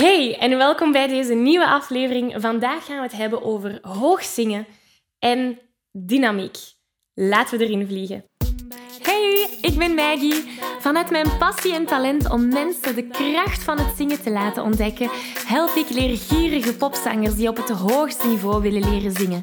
Hey en welkom bij deze nieuwe aflevering. Vandaag gaan we het hebben over hoog zingen en dynamiek. Laten we erin vliegen. Hey, ik ben Maggie. Vanuit mijn passie en talent om mensen de kracht van het zingen te laten ontdekken, help ik leergierige popzangers die op het hoogste niveau willen leren zingen.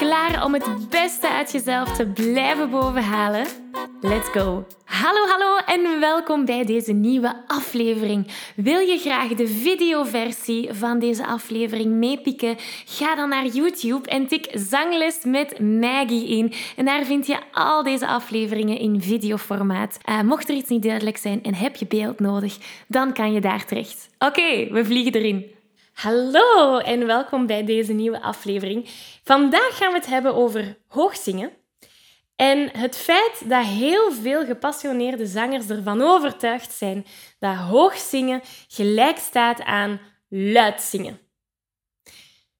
Klaar om het beste uit jezelf te blijven bovenhalen? Let's go! Hallo, hallo en welkom bij deze nieuwe aflevering. Wil je graag de videoversie van deze aflevering meepikken? Ga dan naar YouTube en tik Zangles met Maggie in. En daar vind je al deze afleveringen in videoformaat. Uh, mocht er iets niet duidelijk zijn en heb je beeld nodig, dan kan je daar terecht. Oké, we vliegen erin. Hallo en welkom bij deze nieuwe aflevering. Vandaag gaan we het hebben over hoogzingen. En het feit dat heel veel gepassioneerde zangers ervan overtuigd zijn dat hoogzingen gelijk staat aan luid zingen.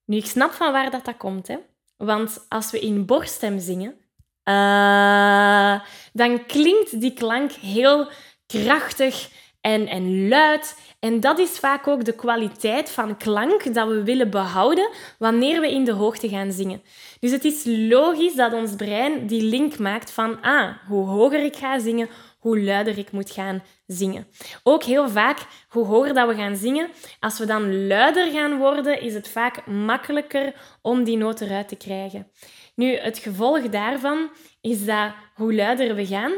Nu, ik snap van waar dat, dat komt, hè? Want als we in borststem zingen, uh, dan klinkt die klank heel krachtig en, en luid. En dat is vaak ook de kwaliteit van klank dat we willen behouden wanneer we in de hoogte gaan zingen. Dus het is logisch dat ons brein die link maakt van ah, hoe hoger ik ga zingen, hoe luider ik moet gaan zingen. Ook heel vaak, hoe hoger dat we gaan zingen, als we dan luider gaan worden, is het vaak makkelijker om die noot eruit te krijgen. Nu, het gevolg daarvan is dat hoe luider we gaan,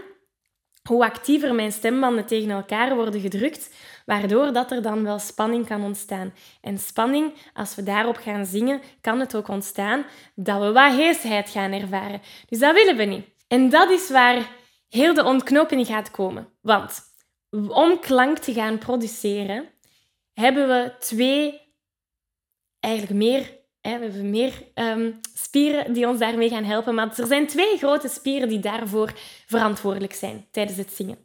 hoe actiever mijn stembanden tegen elkaar worden gedrukt, waardoor dat er dan wel spanning kan ontstaan. En spanning, als we daarop gaan zingen, kan het ook ontstaan dat we wat heesheid gaan ervaren. Dus dat willen we niet. En dat is waar heel de ontknoping gaat komen. Want om klank te gaan produceren, hebben we twee, eigenlijk meer we hebben meer ehm, spieren die ons daarmee gaan helpen. Maar er zijn twee grote spieren die daarvoor verantwoordelijk zijn tijdens het zingen.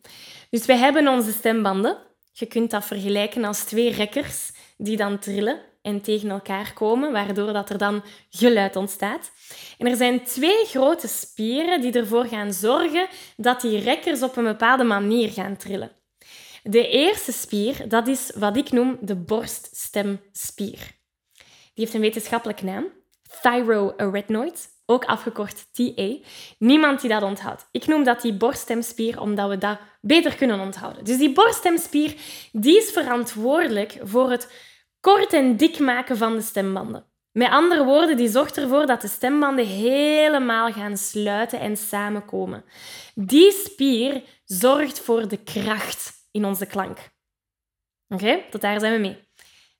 Dus we hebben onze stembanden. Je kunt dat vergelijken als twee rekkers die dan trillen en tegen elkaar komen, waardoor dat er dan geluid ontstaat. En er zijn twee grote spieren die ervoor gaan zorgen dat die rekkers op een bepaalde manier gaan trillen. De eerste spier, dat is wat ik noem de borststemspier. Die heeft een wetenschappelijke naam. Thyroarytenoid, ook afgekort TA. Niemand die dat onthoudt. Ik noem dat die borststemspier, omdat we dat beter kunnen onthouden. Dus die borststemspier die is verantwoordelijk voor het kort en dik maken van de stembanden. Met andere woorden, die zorgt ervoor dat de stembanden helemaal gaan sluiten en samenkomen. Die spier zorgt voor de kracht in onze klank. Oké, tot daar zijn we mee.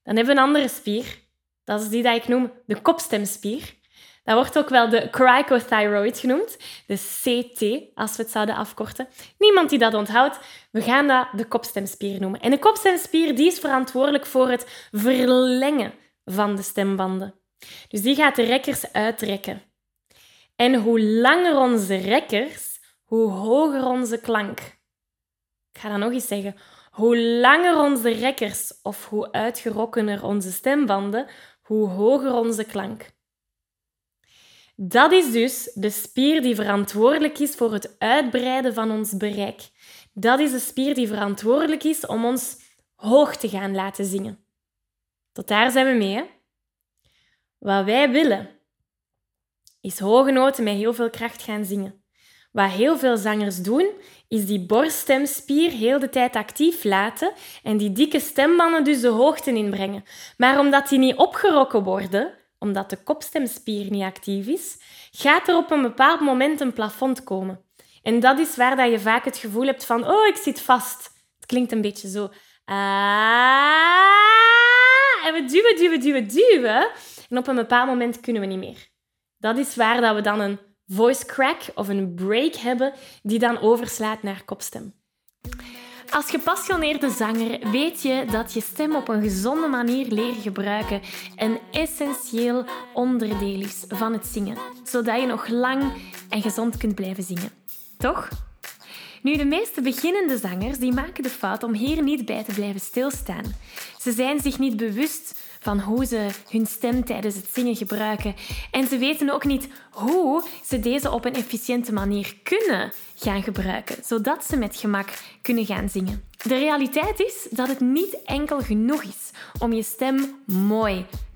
Dan hebben we een andere spier, dat is die dat ik noem de kopstemspier. Dat wordt ook wel de cricothyroid genoemd, de CT, als we het zouden afkorten. Niemand die dat onthoudt, we gaan dat de kopstemspier noemen. En de kopstemspier die is verantwoordelijk voor het verlengen van de stembanden. Dus die gaat de rekkers uitrekken. En hoe langer onze rekkers, hoe hoger onze klank. Ik ga dat nog eens zeggen. Hoe langer onze rekkers of hoe uitgerokkener onze stembanden, hoe hoger onze klank. Dat is dus de spier die verantwoordelijk is voor het uitbreiden van ons bereik. Dat is de spier die verantwoordelijk is om ons hoog te gaan laten zingen. Tot daar zijn we mee. Wat wij willen, is hoge noten met heel veel kracht gaan zingen. Wat heel veel zangers doen, is die borststemspier heel de tijd actief laten en die dikke stembanden dus de hoogte inbrengen. Maar omdat die niet opgerokken worden, omdat de kopstemspier niet actief is, gaat er op een bepaald moment een plafond komen. En dat is waar dat je vaak het gevoel hebt van, oh, ik zit vast. Het klinkt een beetje zo. Ah, en we duwen, duwen, duwen, duwen. En op een bepaald moment kunnen we niet meer. Dat is waar dat we dan een voice crack of een break hebben die dan overslaat naar kopstem. Als gepassioneerde zanger weet je dat je stem op een gezonde manier leren gebruiken een essentieel onderdeel is van het zingen, zodat je nog lang en gezond kunt blijven zingen. Toch? Nu, de meeste beginnende zangers die maken de fout om hier niet bij te blijven stilstaan. Ze zijn zich niet bewust van hoe ze hun stem tijdens het zingen gebruiken. En ze weten ook niet hoe ze deze op een efficiënte manier kunnen gaan gebruiken, zodat ze met gemak kunnen gaan zingen. De realiteit is dat het niet enkel genoeg is om je stem mooi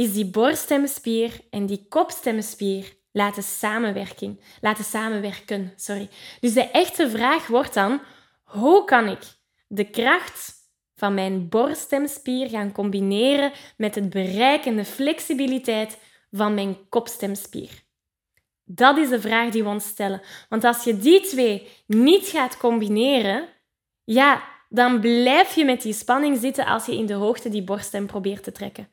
is die borststemspier en die kopstemspier laten samenwerken. Laten samenwerken, sorry. Dus de echte vraag wordt dan, hoe kan ik de kracht van mijn borststemspier gaan combineren met het bereik en de flexibiliteit van mijn kopstemspier? Dat is de vraag die we ons stellen. Want als je die twee niet gaat combineren, ja, dan blijf je met die spanning zitten als je in de hoogte die borststem probeert te trekken.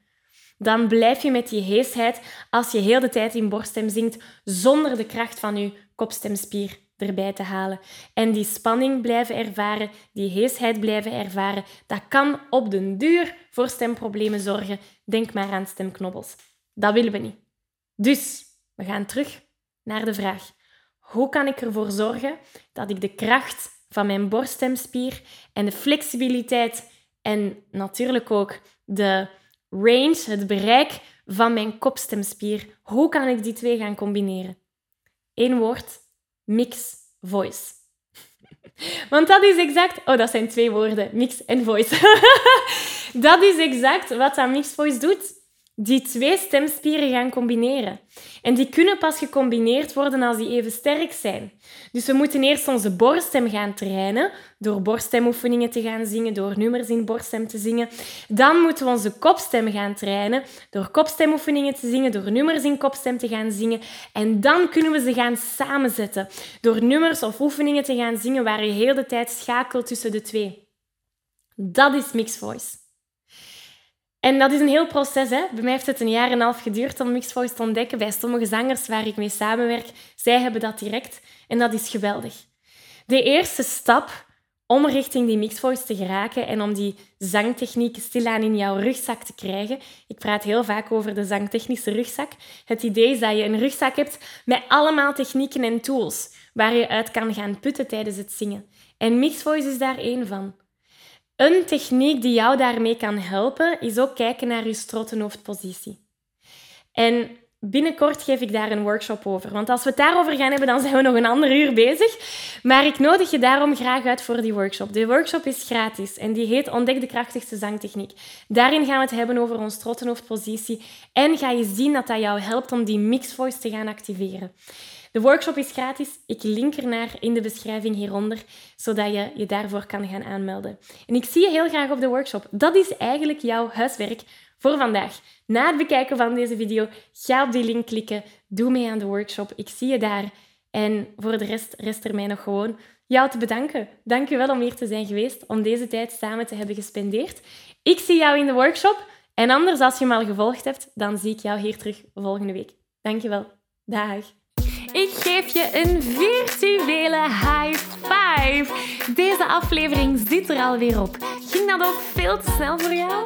Dan blijf je met die heesheid als je heel de tijd in borststem zingt zonder de kracht van je kopstemspier erbij te halen. En die spanning blijven ervaren, die heesheid blijven ervaren, dat kan op den duur voor stemproblemen zorgen. Denk maar aan stemknobbels. Dat willen we niet. Dus we gaan terug naar de vraag: hoe kan ik ervoor zorgen dat ik de kracht van mijn borststemspier en de flexibiliteit en natuurlijk ook de range, het bereik van mijn kopstemspier. Hoe kan ik die twee gaan combineren? Eén woord, mix voice. Want dat is exact... Oh, dat zijn twee woorden. Mix en voice. dat is exact wat dat mix voice doet die twee stemspieren gaan combineren. En die kunnen pas gecombineerd worden als die even sterk zijn. Dus we moeten eerst onze borststem gaan trainen, door borststemoefeningen te gaan zingen, door nummers in borststem te zingen. Dan moeten we onze kopstem gaan trainen, door kopstemoefeningen te zingen, door nummers in kopstem te gaan zingen. En dan kunnen we ze gaan samenzetten, door nummers of oefeningen te gaan zingen waar je heel de tijd schakelt tussen de twee. Dat is mixed voice. En dat is een heel proces. Hè? Bij mij heeft het een jaar en een half geduurd om mixed voice te ontdekken. Bij sommige zangers waar ik mee samenwerk, zij hebben dat direct. En dat is geweldig. De eerste stap om richting die mixed voice te geraken en om die zangtechniek stilaan in jouw rugzak te krijgen. Ik praat heel vaak over de zangtechnische rugzak. Het idee is dat je een rugzak hebt met allemaal technieken en tools waar je uit kan gaan putten tijdens het zingen. En mixed voice is daar één van. Een techniek die jou daarmee kan helpen, is ook kijken naar je strottenhoofdpositie. En binnenkort geef ik daar een workshop over. Want als we het daarover gaan hebben, dan zijn we nog een ander uur bezig. Maar ik nodig je daarom graag uit voor die workshop. De workshop is gratis en die heet Ontdek de krachtigste zangtechniek. Daarin gaan we het hebben over ons strottenhoofdpositie en ga je zien dat dat jou helpt om die mixed voice te gaan activeren. De workshop is gratis. Ik link ernaar in de beschrijving hieronder, zodat je je daarvoor kan gaan aanmelden. En ik zie je heel graag op de workshop. Dat is eigenlijk jouw huiswerk voor vandaag. Na het bekijken van deze video, ga op die link klikken. Doe mee aan de workshop. Ik zie je daar. En voor de rest rest er mij nog gewoon jou te bedanken. Dank je wel om hier te zijn geweest, om deze tijd samen te hebben gespendeerd. Ik zie jou in de workshop. En anders, als je me al gevolgd hebt, dan zie ik jou hier terug volgende week. Dank je wel. Dag. Ik geef je een virtuele high five. Deze aflevering zit er alweer op. Ging dat ook veel te snel voor jou?